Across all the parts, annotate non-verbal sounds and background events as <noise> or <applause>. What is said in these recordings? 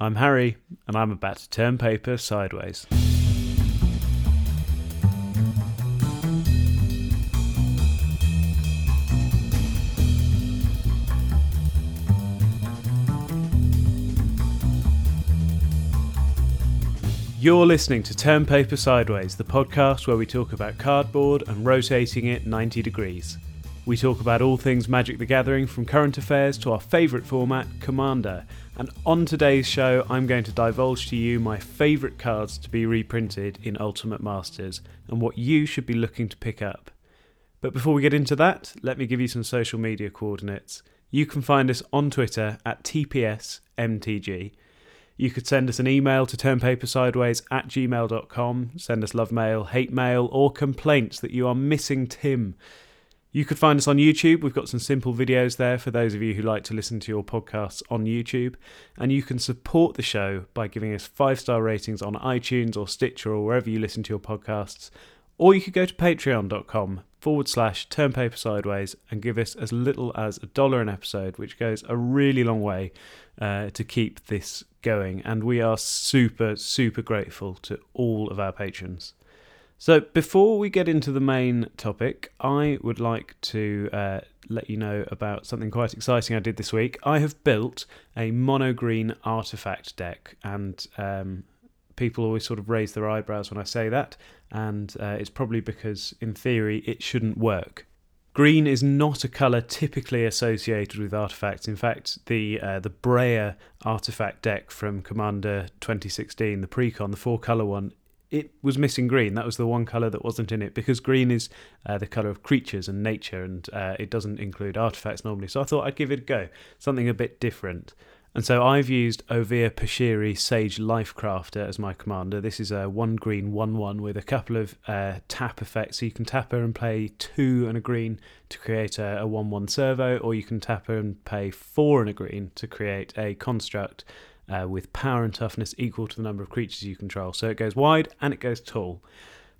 I'm Harry, and I'm about to turn paper sideways. You're listening to Turn Paper Sideways, the podcast where we talk about cardboard and rotating it 90 degrees. We talk about all things Magic the Gathering, from current affairs to our favourite format, Commander. And on today's show, I'm going to divulge to you my favourite cards to be reprinted in Ultimate Masters and what you should be looking to pick up. But before we get into that, let me give you some social media coordinates. You can find us on Twitter at TPSMTG. You could send us an email to turnpapersideways at gmail.com, send us love mail, hate mail, or complaints that you are missing Tim. You could find us on YouTube. We've got some simple videos there for those of you who like to listen to your podcasts on YouTube. And you can support the show by giving us five star ratings on iTunes or Stitcher or wherever you listen to your podcasts. Or you could go to patreon.com forward slash turn paper sideways and give us as little as a dollar an episode, which goes a really long way uh, to keep this going. And we are super, super grateful to all of our patrons. So, before we get into the main topic, I would like to uh, let you know about something quite exciting I did this week. I have built a mono green artifact deck, and um, people always sort of raise their eyebrows when I say that, and uh, it's probably because, in theory, it shouldn't work. Green is not a colour typically associated with artifacts. In fact, the uh, the Breya artifact deck from Commander 2016, the Precon, the four colour one, it was missing green. That was the one color that wasn't in it because green is uh, the color of creatures and nature, and uh, it doesn't include artifacts normally. So I thought I'd give it a go, something a bit different. And so I've used Oviya Pashiri Sage Lifecrafter as my commander. This is a one green, one one with a couple of uh, tap effects. So you can tap her and play two and a green to create a, a one one servo, or you can tap her and pay four and a green to create a construct uh, with power and toughness equal to the number of creatures you control. So it goes wide and it goes tall.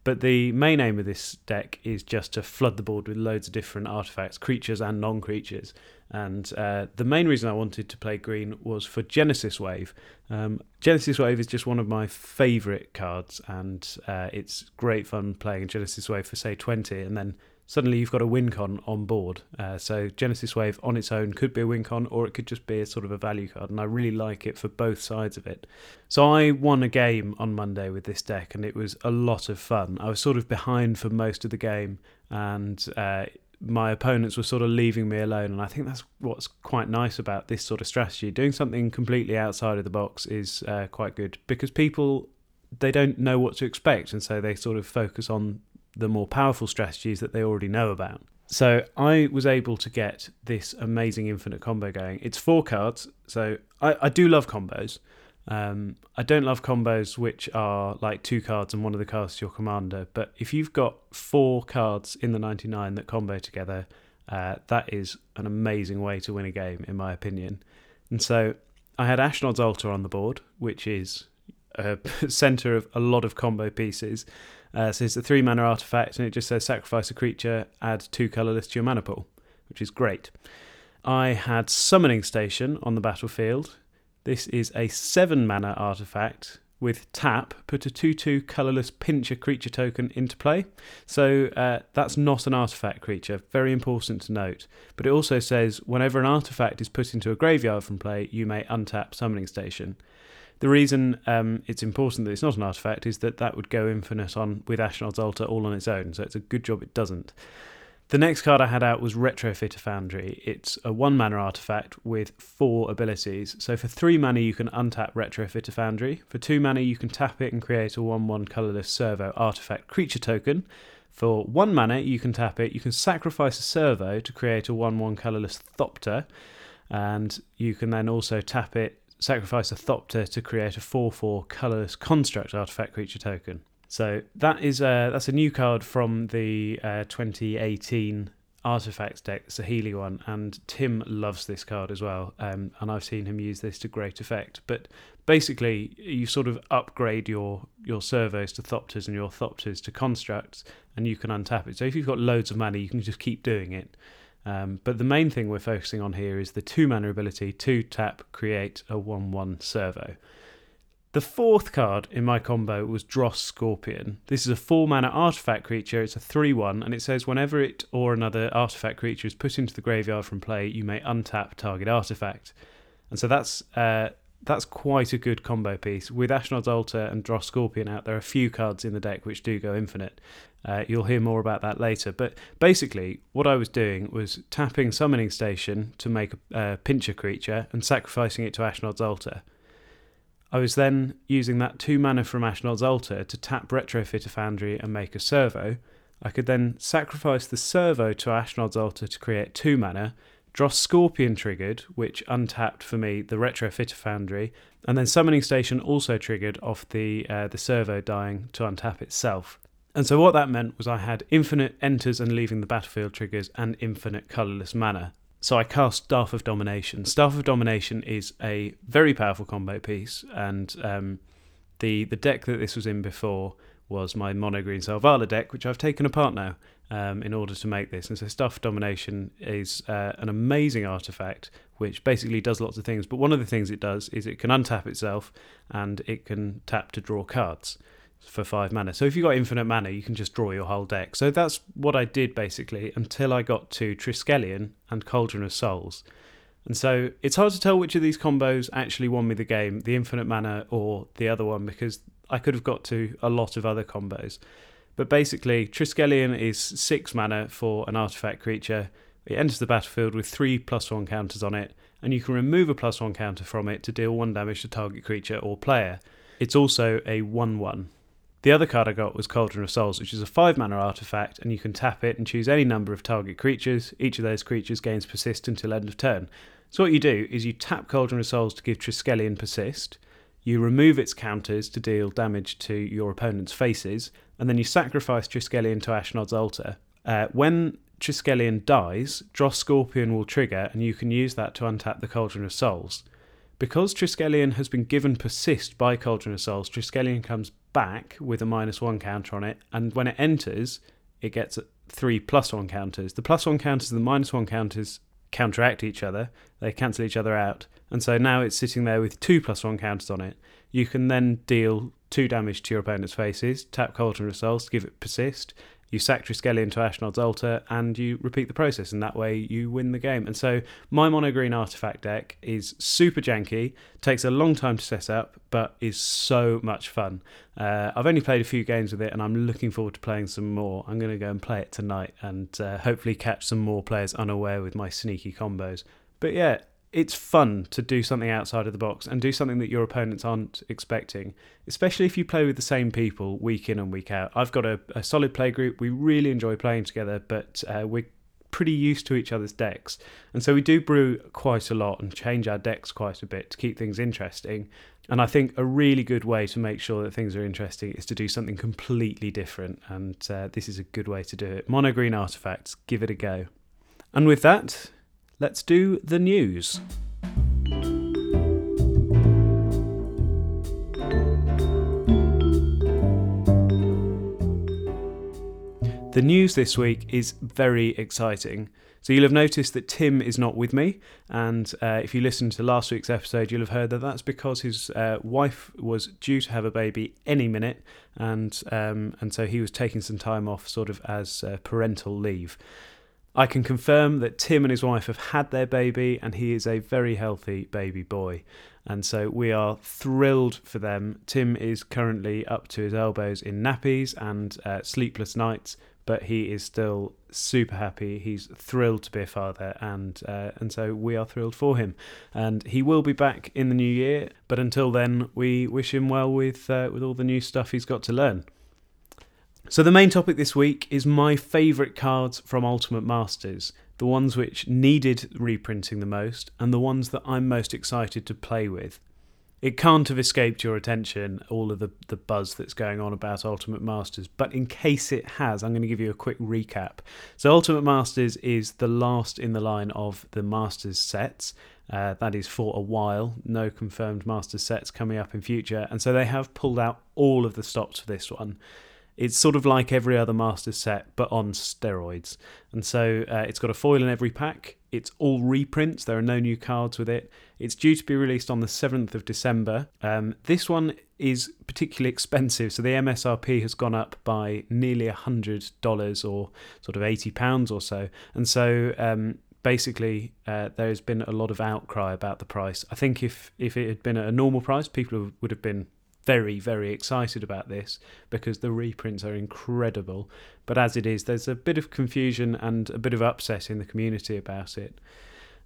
But the main aim of this deck is just to flood the board with loads of different artifacts, creatures and non creatures. And uh, the main reason I wanted to play green was for Genesis Wave. Um, Genesis Wave is just one of my favourite cards, and uh, it's great fun playing Genesis Wave for, say, 20 and then suddenly you've got a win con on board. Uh, so Genesis Wave on its own could be a win con, or it could just be a sort of a value card, and I really like it for both sides of it. So I won a game on Monday with this deck, and it was a lot of fun. I was sort of behind for most of the game, and uh, my opponents were sort of leaving me alone, and I think that's what's quite nice about this sort of strategy. Doing something completely outside of the box is uh, quite good because people they don't know what to expect, and so they sort of focus on the more powerful strategies that they already know about. So I was able to get this amazing infinite combo going. It's four cards, so I, I do love combos. Um, I don't love combos which are like two cards and one of the cards is your commander. But if you've got four cards in the 99 that combo together, uh, that is an amazing way to win a game, in my opinion. And so I had Ashnod's Altar on the board, which is a <laughs> center of a lot of combo pieces. Uh, so it's a three mana artifact, and it just says sacrifice a creature, add two colorless to your mana pool, which is great. I had Summoning Station on the battlefield. This is a seven mana artifact with tap, put a 2 2 colourless pincher creature token into play. So uh, that's not an artifact creature, very important to note. But it also says whenever an artifact is put into a graveyard from play, you may untap Summoning Station. The reason um, it's important that it's not an artifact is that that would go infinite on with Ashnod's Altar all on its own, so it's a good job it doesn't. The next card I had out was Retrofitter Foundry. It's a one mana artifact with four abilities. So for three mana, you can untap Retrofitter Foundry. For two mana, you can tap it and create a 1 1 colorless servo artifact creature token. For one mana, you can tap it, you can sacrifice a servo to create a 1 1 colorless Thopter. And you can then also tap it, sacrifice a Thopter to create a 4 4 colorless construct artifact creature token. So that is a, that's a new card from the uh, 2018 artifacts deck, Saheeli one, and Tim loves this card as well. Um, and I've seen him use this to great effect. But basically, you sort of upgrade your your servos to Thopters and your Thopters to constructs, and you can untap it. So if you've got loads of money, you can just keep doing it. Um, but the main thing we're focusing on here is the two mana ability to tap, create a 1 1 servo. The fourth card in my combo was Dross Scorpion. This is a 4 mana artifact creature, it's a 3 1, and it says whenever it or another artifact creature is put into the graveyard from play, you may untap target artifact. And so that's uh, that's quite a good combo piece. With Ashnod's Altar and Dross Scorpion out, there are a few cards in the deck which do go infinite. Uh, you'll hear more about that later. But basically, what I was doing was tapping Summoning Station to make a, pincher creature and sacrificing it to Ashnod's Altar. I was then using that two mana from Ashnod's Altar to tap Retrofit Foundry and make a servo. I could then sacrifice the servo to Ashnod's Altar to create two mana, Dross Scorpion triggered, which untapped for me the Retrofitter Foundry, and then Summoning Station also triggered off the uh, the servo dying to untap itself. And so what that meant was I had infinite enters and leaving the battlefield triggers and infinite colourless mana. So I cast Staff of Domination. Staff of Domination is a very powerful combo piece, and um, the the deck that this was in before was my mono green Selvala deck, which I've taken apart now um, in order to make this. And so Staff of Domination is uh, an amazing artifact which basically does lots of things. But one of the things it does is it can untap itself and it can tap to draw cards for five mana. So if you've got infinite mana, you can just draw your whole deck. So that's what I did basically until I got to Triskelion and Cauldron of Souls. And so it's hard to tell which of these combos actually won me the game, the infinite mana or the other one, because I could have got to a lot of other combos. But basically, Triskelion is six mana for an artifact creature. It enters the battlefield with three plus one counters on it, and you can remove a plus one counter from it to deal one damage to target creature or player. It's also a 1 1. The other card I got was Cauldron of Souls, which is a 5 mana artifact, and you can tap it and choose any number of target creatures. Each of those creatures gains persist until end of turn. So, what you do is you tap Cauldron of Souls to give Triskelion persist, you remove its counters to deal damage to your opponent's faces, and then you sacrifice Triskelion to Ashnod's altar. Uh, when Triskelion dies, Dross Scorpion will trigger, and you can use that to untap the Cauldron of Souls. Because Triskelion has been given Persist by Cauldron of Souls, Triskelion comes back with a minus one counter on it, and when it enters, it gets three plus one counters. The plus one counters and the minus one counters counteract each other, they cancel each other out, and so now it's sitting there with two plus one counters on it. You can then deal two damage to your opponent's faces, tap of Souls, give it persist. You sack Triskelion to Ashnod's altar, and you repeat the process, and that way you win the game. And so my mono green artifact deck is super janky, takes a long time to set up, but is so much fun. Uh, I've only played a few games with it, and I'm looking forward to playing some more. I'm going to go and play it tonight, and uh, hopefully catch some more players unaware with my sneaky combos. But yeah, it's fun to do something outside of the box and do something that your opponents aren't expecting, especially if you play with the same people week in and week out. I've got a, a solid play group. We really enjoy playing together, but uh, we're pretty used to each other's decks. And so we do brew quite a lot and change our decks quite a bit to keep things interesting. And I think a really good way to make sure that things are interesting is to do something completely different. And uh, this is a good way to do it. Mono green artifacts, give it a go. And with that, let's do the news. The news this week is very exciting. So, you'll have noticed that Tim is not with me, and uh, if you listened to last week's episode, you'll have heard that that's because his uh, wife was due to have a baby any minute, and um, and so he was taking some time off, sort of as uh, parental leave. I can confirm that Tim and his wife have had their baby, and he is a very healthy baby boy. And so we are thrilled for them. Tim is currently up to his elbows in nappies and uh, sleepless nights, but he is still super happy. He's thrilled to be a father, and uh, and so we are thrilled for him. And he will be back in the new year, but until then, we wish him well with uh, with all the new stuff he's got to learn. So, the main topic this week is my favourite cards from Ultimate Masters, the ones which needed reprinting the most, and the ones that I'm most excited to play with. It can't have escaped your attention, all of the, the buzz that's going on about Ultimate Masters, but in case it has, I'm going to give you a quick recap. So, Ultimate Masters is the last in the line of the Masters sets. Uh, that is for a while. No confirmed Masters sets coming up in future, and so they have pulled out all of the stops for this one. It's sort of like every other Masters set, but on steroids. And so uh, it's got a foil in every pack. It's all reprints. There are no new cards with it. It's due to be released on the 7th of December. Um, this one is particularly expensive, so the MSRP has gone up by nearly a $100 or sort of £80 or so. And so um, basically uh, there's been a lot of outcry about the price. I think if if it had been at a normal price, people would have been very very excited about this because the reprints are incredible. But as it is, there's a bit of confusion and a bit of upset in the community about it.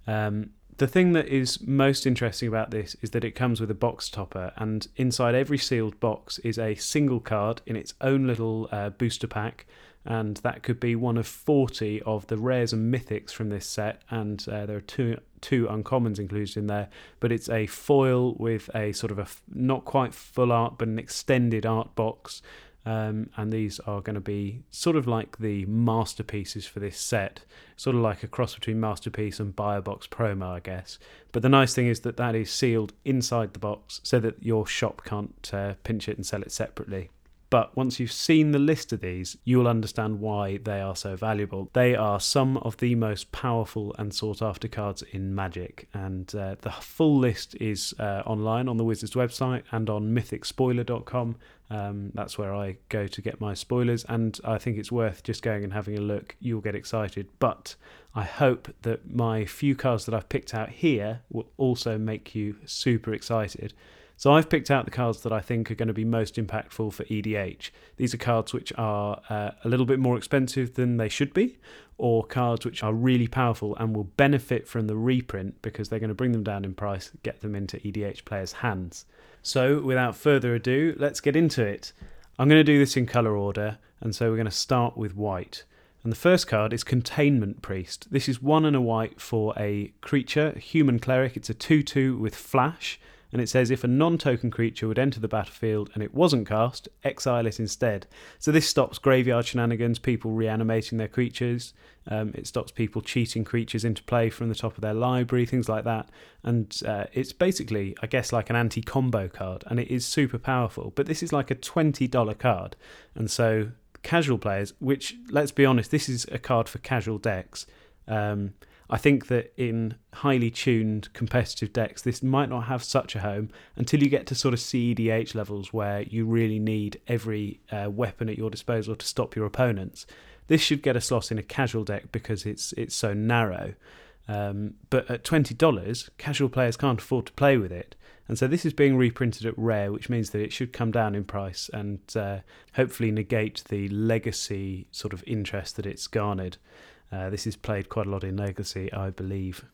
Um, the thing that is most interesting about this is that it comes with a box topper, and inside every sealed box is a single card in its own little uh, booster pack and that could be one of 40 of the rares and mythics from this set and uh, there are two two uncommons included in there but it's a foil with a sort of a not quite full art but an extended art box um, and these are going to be sort of like the masterpieces for this set, sort of like a cross between Masterpiece and Buy-a-Box Promo, I guess. But the nice thing is that that is sealed inside the box so that your shop can't uh, pinch it and sell it separately. But once you've seen the list of these, you will understand why they are so valuable. They are some of the most powerful and sought after cards in Magic, and uh, the full list is uh, online on the Wizards website and on mythicspoiler.com. Um, that's where I go to get my spoilers, and I think it's worth just going and having a look. You'll get excited, but I hope that my few cards that I've picked out here will also make you super excited. So I've picked out the cards that I think are going to be most impactful for EDH. These are cards which are uh, a little bit more expensive than they should be, or cards which are really powerful and will benefit from the reprint because they're going to bring them down in price, get them into EDH players' hands. So without further ado, let's get into it. I'm going to do this in colour order, and so we're going to start with white. And the first card is Containment Priest. This is one and a white for a creature, human cleric. It's a 2 2 with flash and it says if a non token creature would enter the battlefield and it wasn't cast, exile it instead. So this stops graveyard shenanigans, people reanimating their creatures. Um, it stops people cheating creatures into play from the top of their library, things like that. And uh, it's basically, I guess, like an anti combo card, and it is super powerful. But this is like a $20 card. And so casual players, which, let's be honest, this is a card for casual decks. Um, I think that in highly tuned competitive decks, this might not have such a home until you get to sort of CEDH levels where you really need every uh, weapon at your disposal to stop your opponents. This should get a slot in a casual deck because it's it's so narrow. Um, but at twenty dollars, casual players can't afford to play with it, and so this is being reprinted at rare, which means that it should come down in price and uh, hopefully negate the legacy sort of interest that it's garnered. Uh, this is played quite a lot in Legacy, I believe.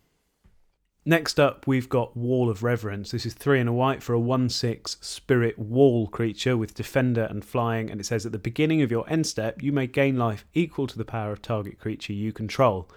Next up, we've got Wall of Reverence. This is three and a white for a 1 6 spirit wall creature with defender and flying, and it says at the beginning of your end step, you may gain life equal to the power of target creature you control.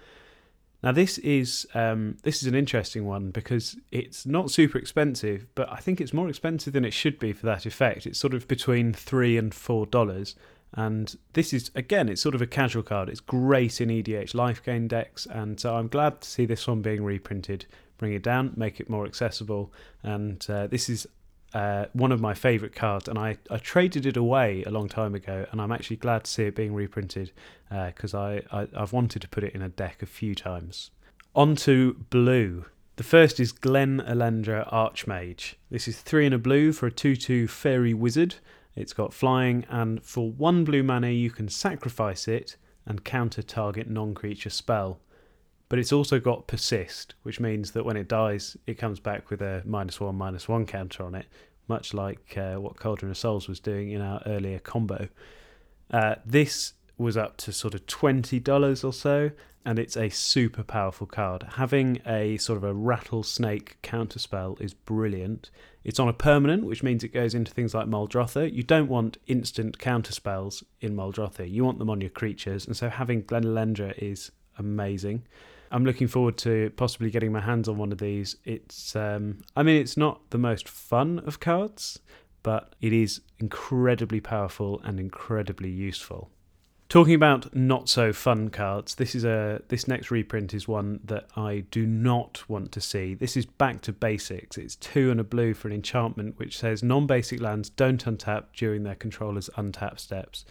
Now this is um, this is an interesting one because it's not super expensive, but I think it's more expensive than it should be for that effect. It's sort of between three and four dollars, and this is, again, it's sort of a casual card. It's great in EDH life gain decks. And so I'm glad to see this one being reprinted, bring it down, make it more accessible. And uh, this is uh, one of my favourite cards. And I, I traded it away a long time ago. And I'm actually glad to see it being reprinted because uh, I, I, I've wanted to put it in a deck a few times. On to blue. The first is Glen Elendra Archmage. This is three in a blue for a 2 2 fairy wizard. It's got flying, and for one blue mana, you can sacrifice it and counter target non creature spell. But it's also got persist, which means that when it dies, it comes back with a minus one, minus one counter on it, much like uh, what Cauldron of Souls was doing in our earlier combo. Uh, this was up to sort of $20 or so, and it's a super powerful card. Having a sort of a rattlesnake counterspell is brilliant. It's on a permanent, which means it goes into things like Muldrotha. You don't want instant counterspells in Muldrotha, you want them on your creatures, and so having Glen Elendra is amazing. I'm looking forward to possibly getting my hands on one of these. It's, um, I mean, it's not the most fun of cards, but it is incredibly powerful and incredibly useful. Talking about not so fun cards, this is a this next reprint is one that I do not want to see. This is back to basics. It's two and a blue for an enchantment which says non-basic lands don't untap during their controller's untap steps.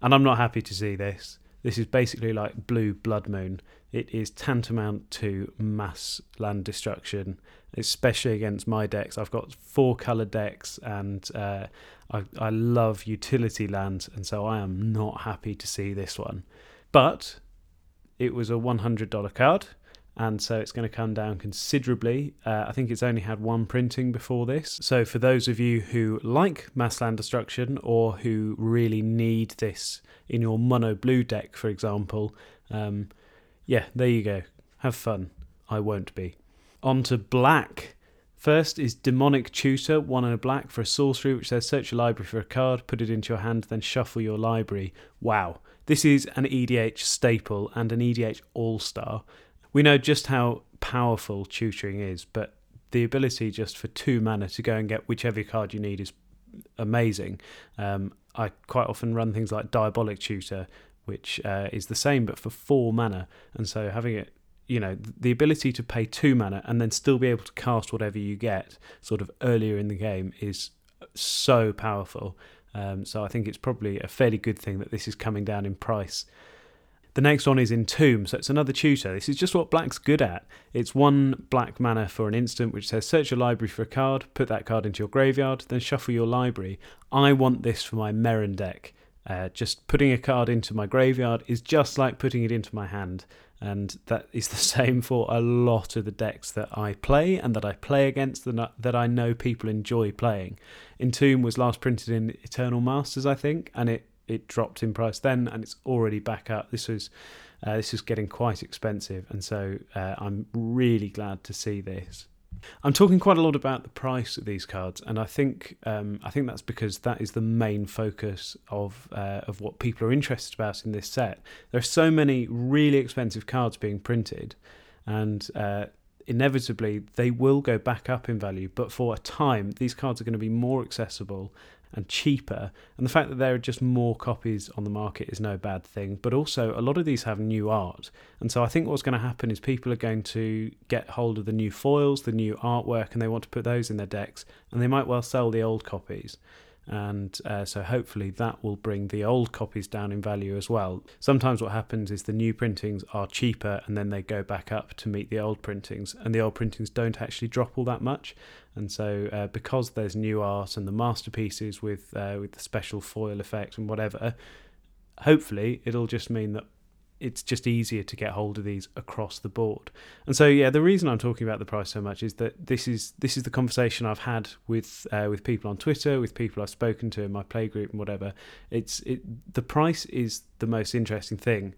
And I'm not happy to see this. This is basically like Blue Blood Moon. It is tantamount to mass land destruction, especially against my decks. I've got four colour decks and uh, I, I love utility lands, and so I am not happy to see this one. But it was a $100 card and so it's going to come down considerably. Uh, I think it's only had one printing before this. So, for those of you who like mass land destruction or who really need this in your mono blue deck, for example, um, yeah, there you go. Have fun. I won't be. On to black. First is Demonic Tutor, one in a black for a sorcery, which says search your library for a card, put it into your hand, then shuffle your library. Wow. This is an EDH staple and an EDH all star we know just how powerful tutoring is, but the ability just for two mana to go and get whichever card you need is amazing. Um, I quite often run things like Diabolic Tutor, which uh, is the same but for four mana, and so having it, you know, the ability to pay two mana and then still be able to cast whatever you get sort of earlier in the game is so powerful. Um, so I think it's probably a fairly good thing that this is coming down in price the next one is Entomb, so it's another tutor. This is just what black's good at. It's one black mana for an instant, which says search your library for a card, put that card into your graveyard, then shuffle your library. I want this for my Meren deck. Uh, just putting a card into my graveyard is just like putting it into my hand, and that is the <laughs> same for a lot of the decks that I play and that I play against that I know people enjoy playing. Entomb was last printed in Eternal Masters, I think, and it it dropped in price then, and it's already back up. This was uh, this is getting quite expensive, and so uh, I'm really glad to see this. I'm talking quite a lot about the price of these cards, and I think um, I think that's because that is the main focus of uh, of what people are interested about in this set. There are so many really expensive cards being printed, and uh, inevitably they will go back up in value. But for a time, these cards are going to be more accessible and cheaper. And the fact that there are just more copies on the market is no bad thing. But also, a lot of these have new art. And so I think what's going to happen is people are going to get hold of the new foils, the new artwork, and they want to put those in their decks. And they might well sell the old copies and uh, so hopefully that will bring the old copies down in value as well. Sometimes what happens is the new printings are cheaper and then they go back up to meet the old printings, and the old printings don't actually drop all that much. And so uh, because there's new art and the masterpieces with uh, with the special foil effect and whatever, hopefully it'll just mean that it's just easier to get hold of these across the board. And so, yeah, the reason I'm talking about the price so much is that this is this is the conversation I've had with uh, with people on Twitter, with people I've spoken to in my playgroup and whatever. It's it the price is the most interesting thing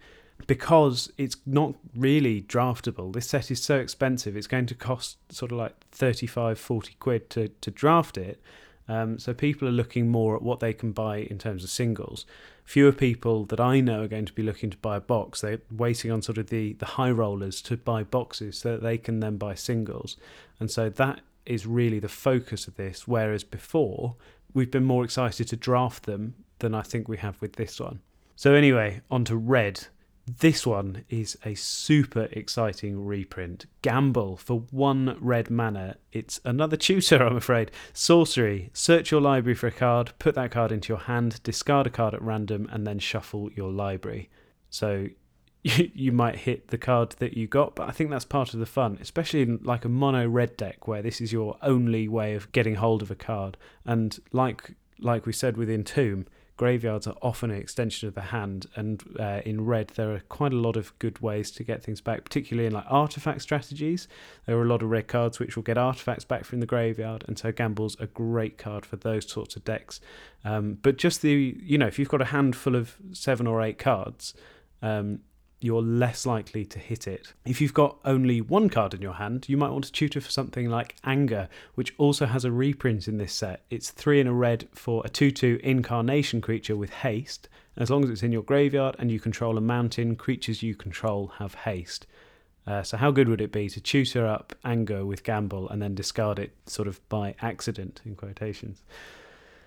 because it's not really draftable. This set is so expensive; it's going to cost sort of like 35, 40 quid to to draft it. Um, so people are looking more at what they can buy in terms of singles. Fewer people that I know are going to be looking to buy a box. They're waiting on sort of the, the high rollers to buy boxes so that they can then buy singles. And so that is really the focus of this. Whereas before, we've been more excited to draft them than I think we have with this one. So, anyway, on to red. This one is a super exciting reprint. Gamble for one red mana. It's another tutor, I'm afraid. Sorcery. Search your library for a card, put that card into your hand, discard a card at random, and then shuffle your library. So <laughs> you, you might hit the card that you got, but I think that's part of the fun, especially in like a mono red deck where this is your only way of getting hold of a card. And like like we said with Entomb, graveyards are often an extension of the hand, and uh, in red there are quite a lot of good ways to get things back, particularly in like artifact strategies. There are a lot of red cards which will get artifacts back from the graveyard, and so Gamble's a great card for those sorts of decks. Um, but just the you know if you've got a handful of seven or eight cards. Um, you're less likely to hit it. If you've got only one card in your hand, you might want to tutor for something like Anger, which also has a reprint in this set. It's three in a red for a 2 2 incarnation creature with haste. As long as it's in your graveyard and you control a mountain, creatures you control have haste. Uh, so, how good would it be to tutor up Anger with Gamble and then discard it sort of by accident, in quotations?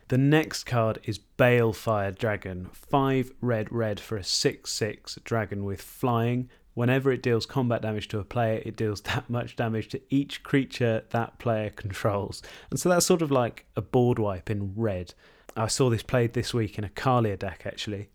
The next card is Balefire Dragon. 5 red red for a 6 6 dragon with flying. Whenever it deals combat damage to a player, it deals <laughs> that much damage to each creature that player controls. And so that's sort of like a board wipe in red. I saw this played this week in a Kaalia deck actually.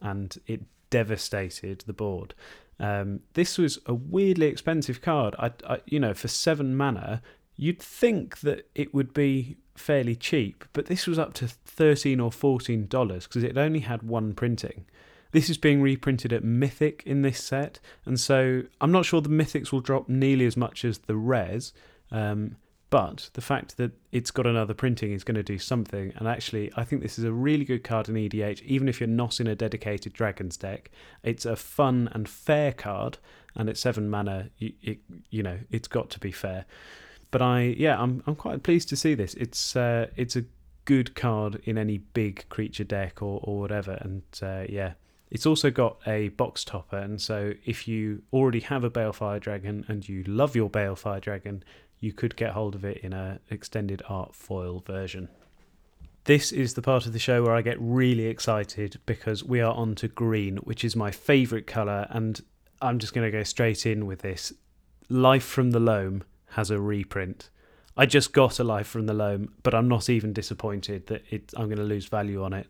and it devastated the board. Um, this was a weirdly expensive card. I, I, you know, for seven mana, you'd think that it would be fairly cheap, but this was up to thirteen or fourteen dollars because it only had one printing. This is being reprinted at Mythic in this set, and so I'm not sure the Mythics will drop nearly as much as the Rares. Um, but the fact that it's got another printing is going to do something. And actually, I think this is a really good card in EDH, even if you're not in a dedicated Dragons deck. It's a fun and fair card, and at seven mana, you, it, you know, it's got to be fair. But I, yeah, I'm I'm quite pleased to see this. It's uh, it's a good card in any big creature deck or or whatever, and uh, yeah. It's also got a box topper, and so if you already have a Balefire Dragon and you love your Balefire Dragon, you could get hold of it in a extended art foil version. This is the part of the show where I get really excited because we are on to green, which is my favourite colour, and I'm just going to go straight in with this. Life from the Loam has a reprint. I just got a Life from the Loam, but I'm not even disappointed that it, I'm going to lose value on it.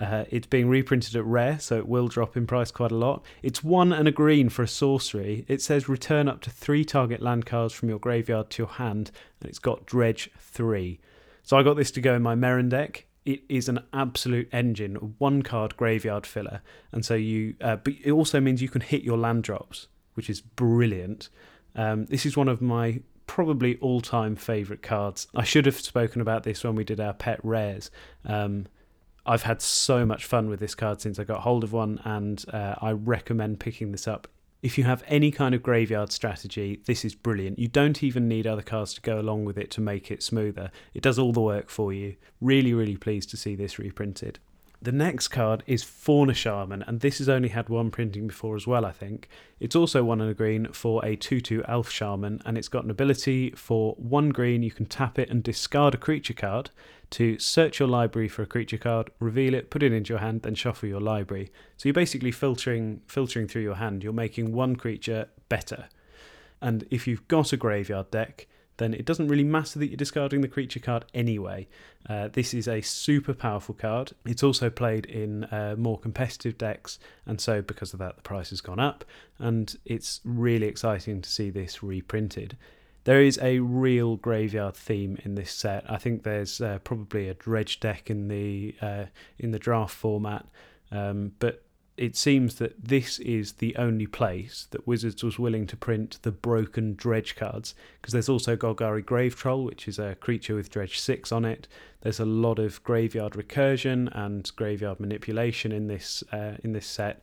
Uh, it's being reprinted at rare, so it will drop in price quite a lot. It's one and a green for a sorcery. It says return up to three target land cards from your graveyard to your hand, and it's got dredge three. So I got this to go in my Meren deck. It is an absolute engine, one card graveyard filler, and so you. Uh, but it also means you can hit your land drops, which is brilliant. Um, this is one of my probably all-time favourite cards. I should have spoken about this when we did our pet rares. Um, I've had so much fun with this card since I got hold of one, and uh, I recommend picking this up. If you have any kind of graveyard strategy, this is brilliant. You don't even need other cards to go along with it to make it smoother. It does all the work for you. Really, really pleased to see this reprinted. The next card is Fauna Shaman, and this has only had one printing before as well, I think. It's also one and a green for a 2 2 Elf Shaman, and it's got an ability for one green, you can tap it and discard a creature card to search your library for a creature card, reveal it, put it into your hand, then shuffle your library. So you're basically filtering filtering through your hand. You're making one creature better. And if you've got a graveyard deck, then it doesn't really matter that you're discarding the creature card anyway. Uh, this is a super powerful card. It's also played in uh, more competitive decks, and so because of that, the price has gone up. And it's really exciting to see this reprinted there is a real graveyard theme in this set. I think there's uh, probably a dredge deck in the uh, in the draft format, um, but it seems that this is the only place that Wizards was willing to print the broken dredge cards because there's also Golgari Grave Troll, which is a creature with dredge six on it. There's a lot of graveyard recursion and graveyard manipulation in this uh, in this set.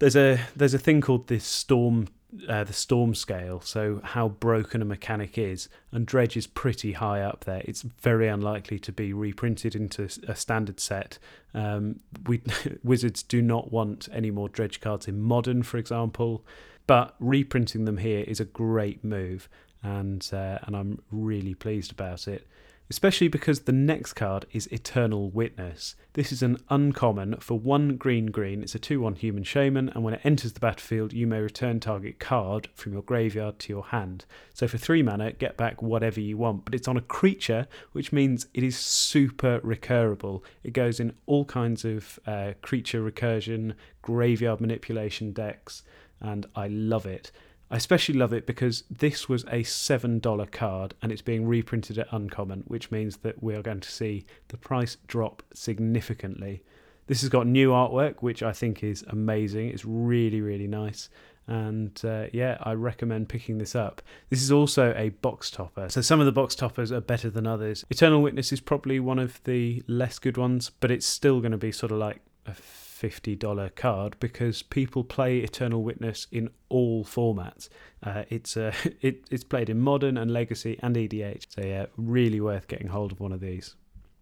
There's a there's a thing called this storm uh, the storm scale, so how broken a mechanic is, and Dredge is pretty high up there. It's very unlikely to be reprinted into a standard set. Um, we <laughs> Wizards do not want any more Dredge cards in Modern, for example, but reprinting them here is a great move, and uh, and I'm really pleased about it especially because the next card is Eternal Witness. This is an uncommon for one green green. It's a 2 1 human shaman, and when it enters the battlefield, you may return target card from your graveyard to your hand. So for 3 mana, get back whatever you want, but it's on a creature, which means it is super recurable. It goes in all kinds of uh, creature recursion, graveyard manipulation decks, and I love it. I especially love it because this was a $7 card and it's being reprinted at Uncommon, which means that we are going to see the price drop significantly. This has got new artwork, which I think is amazing. It's really, really nice. And uh, yeah, I recommend picking this up. This is also a box topper. So some of the box toppers are better than others. Eternal Witness is probably one of the less good ones, but it's still going to be sort of like a $50 card because people play Eternal Witness in all formats. Uh, it's uh, <laughs> it, it's played in Modern and Legacy and EDH. So, yeah, really worth getting hold of one of these.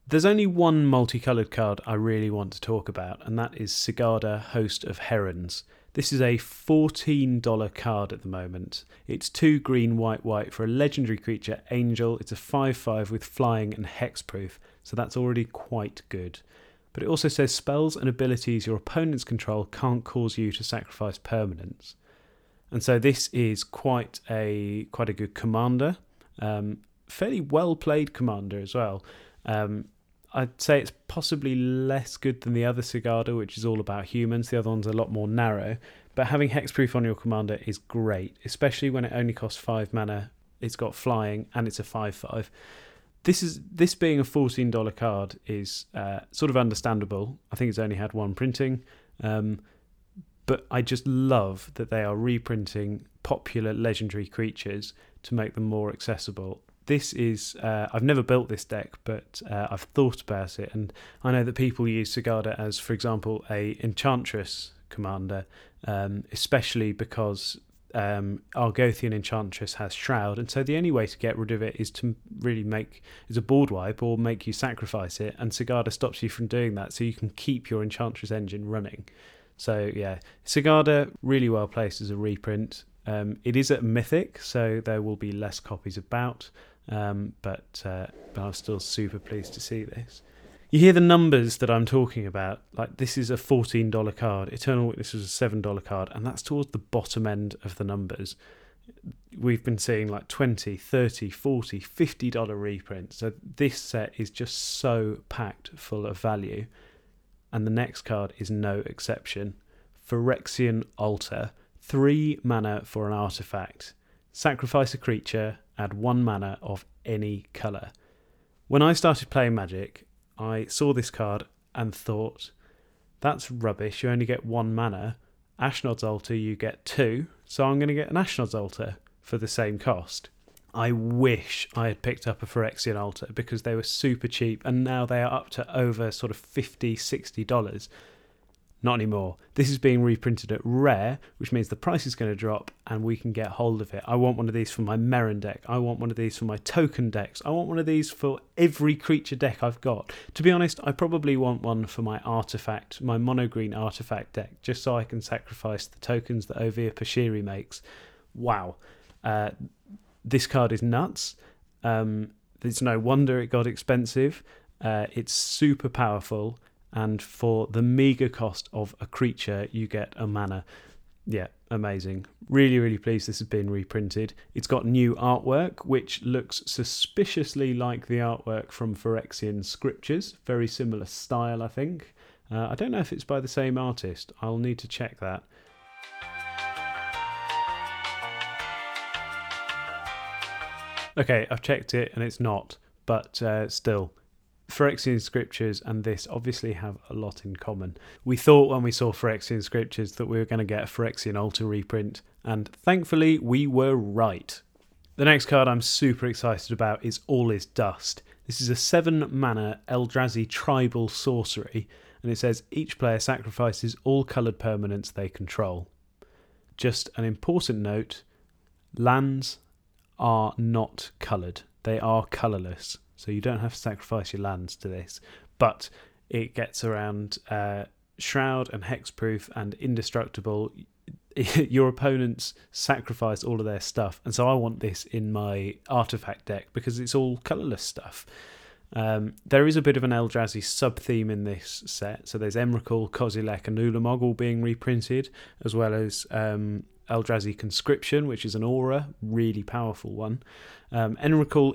There's only one multicolored card I really want to talk about, and that is Sigarda, Host of Herons. This is a $14 card at the moment. It's two green, white, white for a legendary creature, Angel. It's a 5 5 with flying and hexproof, so that's already quite good but it also says spells and abilities your opponents control can't cause you to sacrifice permanents. And so this is quite a quite a good commander, um, fairly well played commander as well. Um, I'd say it's possibly less good than the other Sigarda, which is all about humans. The other one's a lot more narrow. But having hexproof on your commander is great, especially when it only costs five mana. It's got flying and it's a five-five. This is this being a fourteen dollar card is uh, sort of understandable. I think it's only had one printing, um, but I just love that they are reprinting popular legendary creatures to make them more accessible this is uh, I've never built this deck, but uh, I've thought about it, and I know that people use Sigarda as, for example, a Enchantress commander, um, especially because um, Argothian Enchantress has Shroud, and so the only way to get rid of it is to really make is a board wipe or make you sacrifice it, and Sigarda stops you from doing that, so you can keep your Enchantress engine running. So yeah, Sigarda really well placed as a reprint. Um, it is at Mythic, so there will be less copies about. Um, but uh, but I'm still super pleased to see this. You hear the numbers that I'm talking about. Like this is a $14 card. Eternal Witness was a $7 card, and that's towards the bottom end of the numbers. We've been seeing like 20, 30, 40, $50 reprints. So this set is just so packed full of value. And the next card is no exception. Phyrexian Altar. Three mana for an artifact. Sacrifice a creature, add one mana of any colour. When I started playing Magic, I saw this card and thought, that's rubbish. You only get one mana. Ashnod's Altar, you get two. So I'm going to get an Ashnod's Altar for the same cost. I wish I had picked up a Phyrexian Altar because they were super cheap and now they are up to over sort of $50, $60. Not anymore. This is being reprinted at rare, which means the price is going to drop and we can get hold of it. I want one of these for my Meren deck. I want one of these for my token decks. I want one of these for every creature deck I've got. To be honest, I probably want one for my artifact, my mono green artifact deck, just so I can sacrifice the tokens that Oviya Pashiri makes. Wow. Uh, this card is nuts. Um, it's no wonder it got expensive. Uh, it's super powerful and for the meager cost of a creature, you get a mana. Yeah, amazing. Really, really pleased this has been reprinted. It's got new artwork, which looks suspiciously like the artwork from Phyrexian Scriptures. Very similar style, I think. Uh, I don't know if it's by the same artist. I'll need to check that. Okay, I've checked it and it's not, but uh, still, Phyrexian scriptures and this obviously have a lot in common. We thought when we saw Phyrexian scriptures that we were going to get a Phyrexian altar reprint, and thankfully we were right. The next card I'm super excited about is All Is Dust. This is a 7 mana Eldrazi tribal sorcery, and it says each player sacrifices all coloured permanents they control. Just an important note lands are not coloured, they are colourless so you don't have to sacrifice your lands to this. But it gets around uh, Shroud and Hexproof and Indestructible. <laughs> your opponents sacrifice all of their stuff, and so I want this in my artifact deck because it's all colorless stuff. Um, there is a bit of an Eldrazi sub theme in this set, so there's Emrakul, Kozilek, and Ulamog all being reprinted, as well as um, Eldrazi Conscription, which is an aura, really powerful one. Um,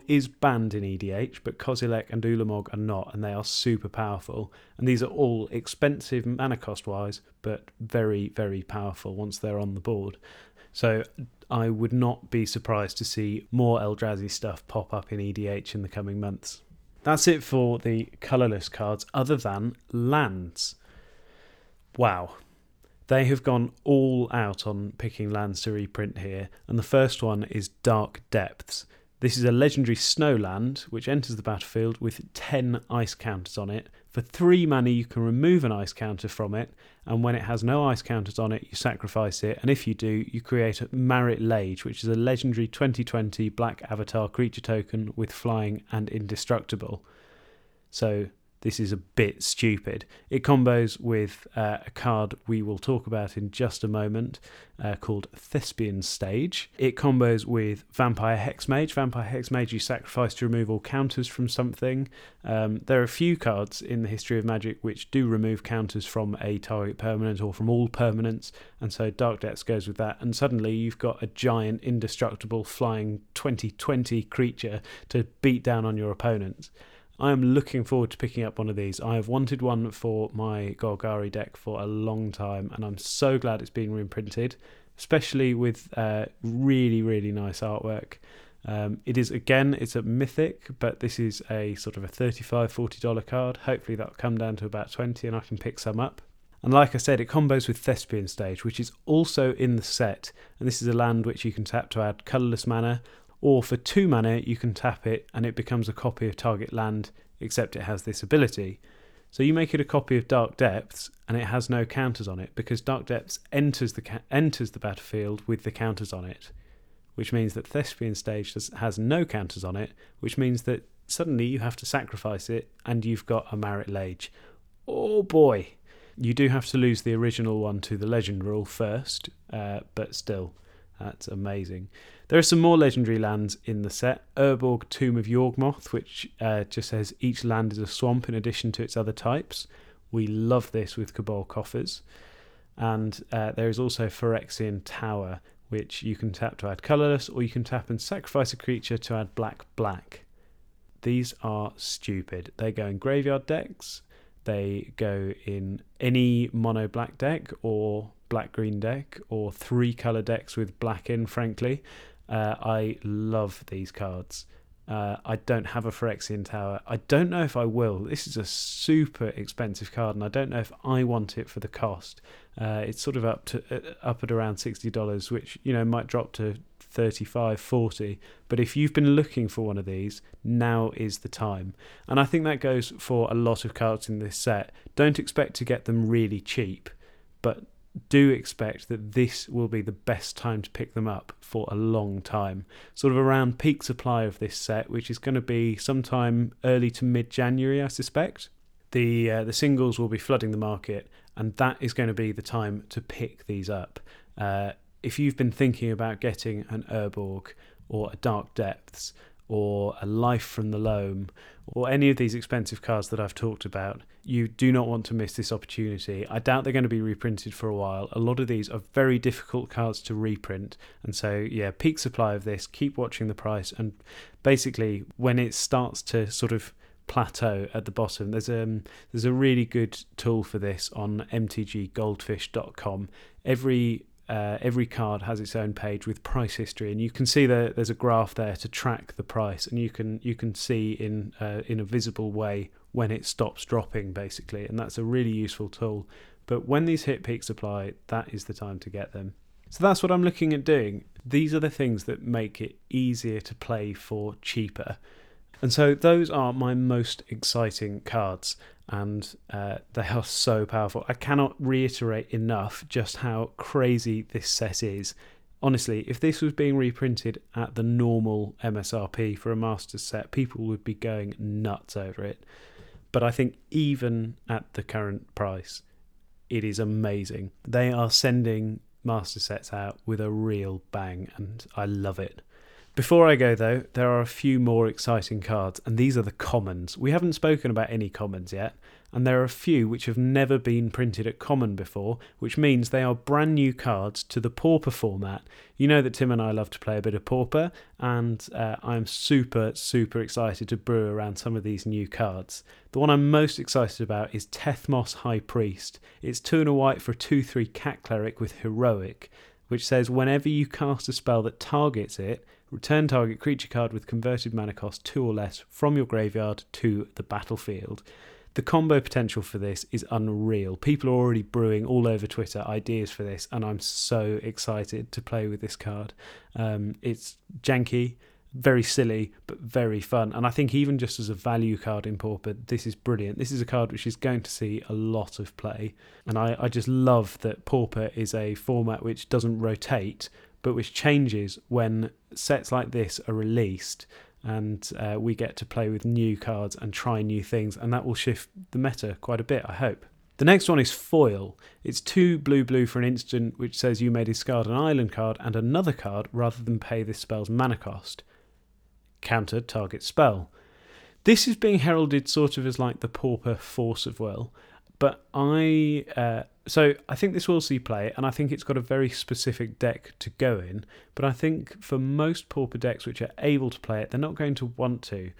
is banned in EDH, but Kozilek and Ulamog are not, and they are super powerful. And these are all expensive mana cost wise, but very, very powerful once they're on the board. So I would not be surprised to see more Eldrazi stuff pop up in EDH in the coming months. That's it for the colourless cards, other than lands. Wow, they have gone all out on picking lands to reprint here, and the first one is Dark Depths. This is a legendary snow land which enters the battlefield with 10 ice counters on it. For 3 mana, you can remove an ice counter from it, and when it has no ice counters on it, you sacrifice it. And if you do, you create a Marit Lage, which is a legendary 2020 black avatar creature token with flying and indestructible. So this is a bit stupid. It combos with uh, a card we will talk about in just a moment uh, called Thespian Stage. It combos with Vampire Hexmage. Vampire Hexmage you sacrifice to remove all counters from something. Um, there are a few cards in the history of Magic which do remove counters from a target permanent or from all permanents, and so Dark Depths goes with that. And suddenly you've got a giant, indestructible, flying 2020 creature to beat down on your opponents. I am looking forward to picking up one of these. I have wanted one for my Golgari deck for a long time, and I'm so glad it's been reprinted, especially with uh, really, really nice artwork. Um, it is again, it's a mythic, but this is a sort of a $35, $40 card. Hopefully, that'll come down to about 20 and I can pick some up. And like I said, it combos with Thespian Stage, which is also in the set. And this is a land which you can tap to add colourless mana, or for two mana, you can tap it and it becomes a copy of target land, except it has this ability. So you make it a copy of Dark Depths, and it has no counters on it because Dark Depths enters the ca- enters the battlefield with the counters on it, which means that Thespian Stage does, has no counters on it, which means that suddenly you have to sacrifice it, and you've got a Marit Lage. Oh boy! You do have to lose the original one to the Legend rule first, uh, but still, that's amazing. There are some more legendary lands in the set. Urborg Tomb of Yawgmoth, which uh, just says each land is a swamp in addition to its other types. We love this with Cabal Coffers. And uh, there is also Phyrexian Tower, which you can tap to add colourless, or you can tap and sacrifice a creature to add black black. These are stupid. They go in graveyard decks, they go in any mono black deck or black green deck or three color decks with black in, frankly. Uh, I love these cards. Uh, I don't have a Phyrexian Tower. I don't know if I will. This is a super expensive card, and I don't know if I want it for the cost. Uh, it's sort of up to uh, up at around sixty dollars, which you know might drop to 35 40 but if you've been looking for one of these now is the time and i think that goes for a lot of cards in this set don't expect to get them really cheap but do expect that this will be the best time to pick them up for a long time. Sort of around peak supply of this set, which is going to be sometime early to mid January, I suspect. The uh, the singles will be flooding the market, and that is going to be the time to pick these up. Uh, if you've been thinking about getting an Urborg or a Dark Depths or a Life from the Loam or any of these expensive cards that I've talked about, you do not want to miss this opportunity. I doubt they're going to be reprinted for a while. A lot of these are very difficult cards to reprint. And so, yeah, peak supply of this, keep watching the price. And basically, when it starts to sort of plateau at the bottom. There's um there's a really good tool for this on mtggoldfish.com. Every uh, every card has its own page with price history, and you can see that there's a graph there to track the price, and you can you can see in uh, in a visible way when it stops dropping, basically, and that's a really useful tool. But when these hit peak supply, that is the time to get them. So that's what I'm looking at doing. These are the things that make it easier to play for cheaper. And so those are my most exciting cards and uh, they are so powerful. I cannot reiterate enough just how crazy this set is. Honestly, if this was being reprinted at the normal MSRP for a Masters set, people would be going nuts over it. But I think even at the current price, it is amazing. They are sending Master sets out with a real bang, and I love it. Before I go, though, there are a few more exciting cards, and these are the commons. We haven't spoken about any commons yet, and there are a few which have never been printed at common before, which means they are brand new cards to the Pauper format. You know that Tim and I love to play a bit of Pauper, and uh, I'm super, super excited to brew around some of these new cards. The one I'm most excited about is Tethmos High Priest. It's two and a white for a 2 3 cat cleric with Heroic, which says whenever you cast a spell that targets it, Return target creature card with converted mana cost 2 or less from your graveyard to the battlefield. The combo potential for this is unreal. People are already brewing all over Twitter ideas for this, and I'm so excited to play with this card. Um, it's janky, very silly, but very fun. And I think even just as a value card in Pauper, this is brilliant. This is a card which is going to see a lot of play. And I, I just love that Pauper is a format which doesn't rotate, but which changes when sets like this are released and uh, we get to play with new cards and try new things, and that will shift the meta quite a bit, I hope. The next one is Foil. It's two blue blue for an instant, which says you may discard an island card and another card rather than pay this spell's mana cost. Counter target spell. This is being heralded sort of as like the Pauper Force of Will, but I uh, so I think this will see play, and I think it's got a very specific deck to go in. But I think for most pauper decks which are able to play it, they're not going to want to.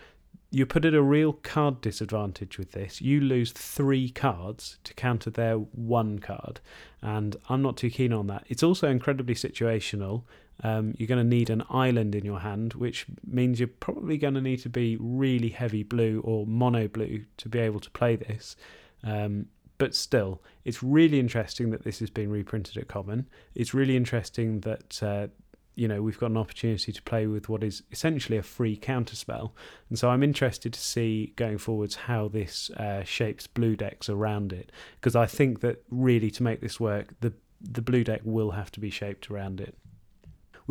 you're put at a real card disadvantage with this. You lose three cards to counter their one card, and I'm not too keen on that. It's also incredibly situational. Um, you're going to need an island in your hand, which means you're probably going to need to be really heavy blue or mono blue to be able to play this. Um, but still, it's really interesting that this has been reprinted at Common. It's really interesting that uh, you know we've got an opportunity to play with what is essentially a free counterspell and so i'm interested to see going forwards how this uh, shapes blue decks around it. Because i think that really to make this work the the blue deck will have to be shaped around it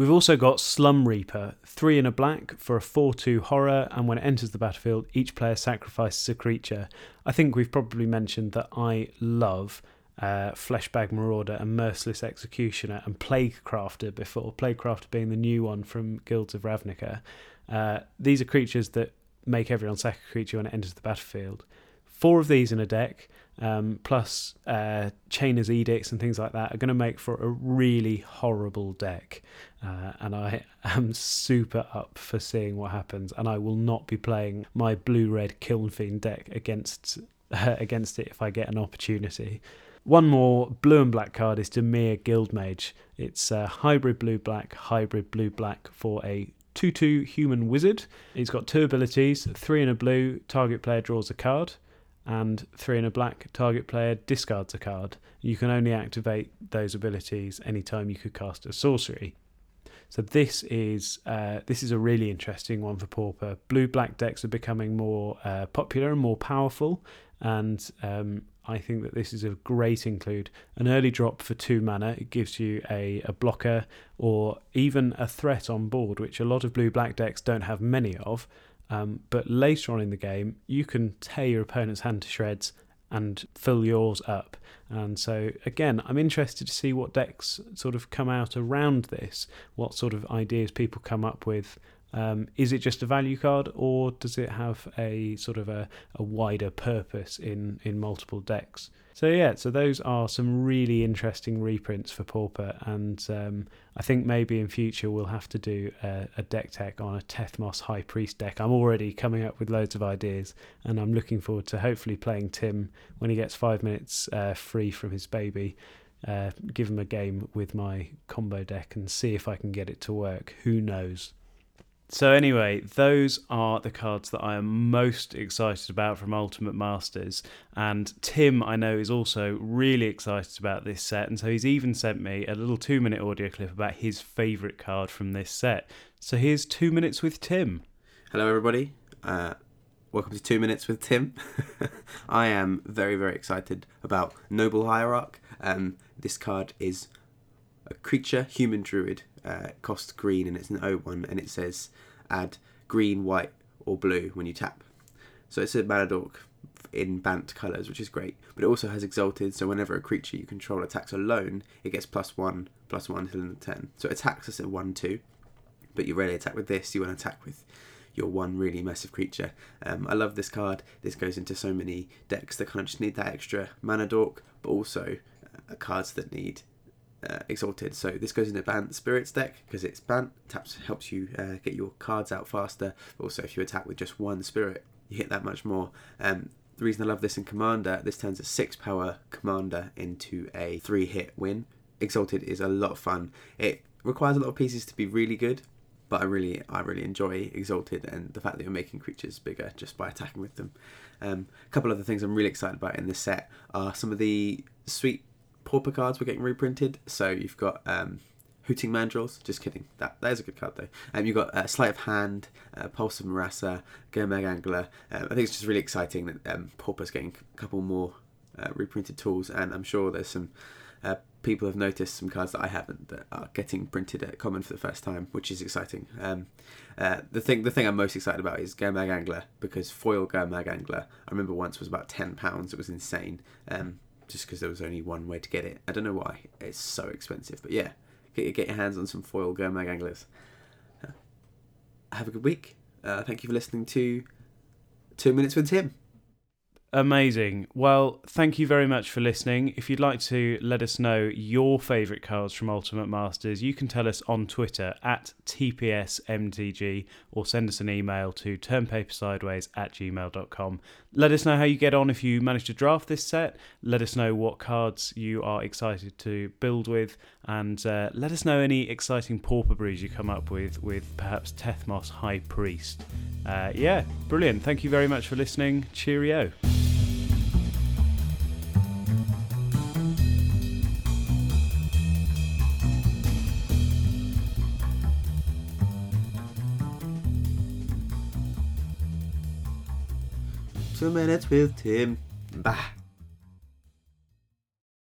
We've also got Slum Reaper, 3 in a black for a 4 2 horror, and when it enters the battlefield, each player sacrifices a creature. I think we've probably mentioned that I love uh, Fleshbag Marauder and Merciless Executioner and Plaguecrafter before, Plaguecrafter being the new one from Guilds of Ravnica. Uh, these are creatures that make everyone sack a creature when it enters the battlefield. Four of these in a deck, um, plus uh, Chainer's Edicts and things like that, are going to make for a really horrible deck. Uh, and I <laughs> am super up for seeing what happens. And I will not be playing my blue red Kiln Fiend deck against <laughs> against it if I get an opportunity. One more blue and black card is Dimir Guildmage. It's a hybrid blue black, hybrid blue black for a 2 2 human wizard. He's got two abilities three in a blue, target player draws a card, and three in a black, target player discards a card. You can only activate those abilities anytime you could cast a sorcery. So this is uh, this is a really interesting one for Pauper. Blue black decks are becoming more uh, popular and more powerful, and um, I think that this is a great include. An early drop for two mana, it gives you a, a blocker or even a threat on board, which a lot of blue black decks don't have many of. Um, but later on in the game, you can tear your opponent's hand to shreds and fill yours up. And so, again, I'm interested to see what decks sort of come out around this, what sort of ideas people come up with um, is it just a value card, or does it have a sort of a, a wider purpose in, in multiple decks? So yeah, so those are some really interesting reprints for Pauper, and um, I think maybe in future we'll have to do a, a, deck tech on a Tethmos High Priest deck. I'm already coming up with loads of ideas, and I'm looking forward to hopefully playing Tim when he gets five minutes uh, free from his baby. Uh, give him a game with my combo deck and see if I can get it to work. Who knows? So anyway, those are the cards that I am most excited about from Ultimate Masters, and Tim I know is also really excited about this set, and so he's even sent me a little two-minute audio clip about his favourite card from this set. So here's two minutes with Tim. Hello, everybody. Uh, welcome to Two Minutes with Tim. <laughs> I am very very excited about Noble Hierarch. Um, this card is a creature, human druid. Uh, costs green and it's an O1 and it says add green, white, or blue when you tap. So it's a mana dork in Bant colours, which is great. But it also has Exalted, so whenever a creature you control attacks alone, it gets plus one, plus one until the ten. So it attacks us at one, two. But you rarely attack with this. You want to attack with your one really massive creature. Um, I love this card. This goes into so many decks that kind of just need that extra mana dork, but also uh, cards that need uh, exalted. So this goes into Bant Spirits deck because it's Bant taps helps you uh, get your cards out faster. Also, if you attack with just one spirit, you hit that much more. Um, the reason I love this in Commander, this turns a six power Commander into a three hit win. Exalted is a lot of fun. It requires a lot of pieces to be really good, but I really I really enjoy Exalted and the fact that you're making creatures bigger just by attacking with them. Um, a couple of the things I'm really excited about in this set are some of the sweet pauper cards were getting reprinted. So you've got um, Hooting Mandrills. Just kidding. That that is a good card though. Um, you've got uh, Sleight of Hand, uh, Pulse of Murasa, Gurmag Angler. Um, I think it's just really exciting that um, Pauper's getting a couple more uh, reprinted tools, and I'm sure there's some uh, people have noticed some cards that I haven't that are getting printed at Common for the first time, which is exciting. Um, uh, the thing the thing I'm most excited about is Gurmag Angler because foil Gurmag Angler I remember once was about ten pounds. It was insane. Um, just because there was only one way to get it. I don't know why. It's so expensive. But yeah, get, get your hands on some foil Gurmag anglers. Uh, have a good week. Uh, thank you for listening to Two Minutes with Tim. Amazing. Well, thank you very much for listening. If you'd like to let us know your favourite cards from Ultimate Masters, you can tell us on Twitter at TPSMTG or send us an email to turnpapersideways at gmail.com. Let us know how you get on if you manage to draft this set. Let us know what cards you are excited to build with, and uh, let us know any exciting pauper brews you come up with, with perhaps Tethmos High Priest. Uh, yeah, brilliant. Thank you very much for listening. Cheerio. Two minutes with Tim. Bah.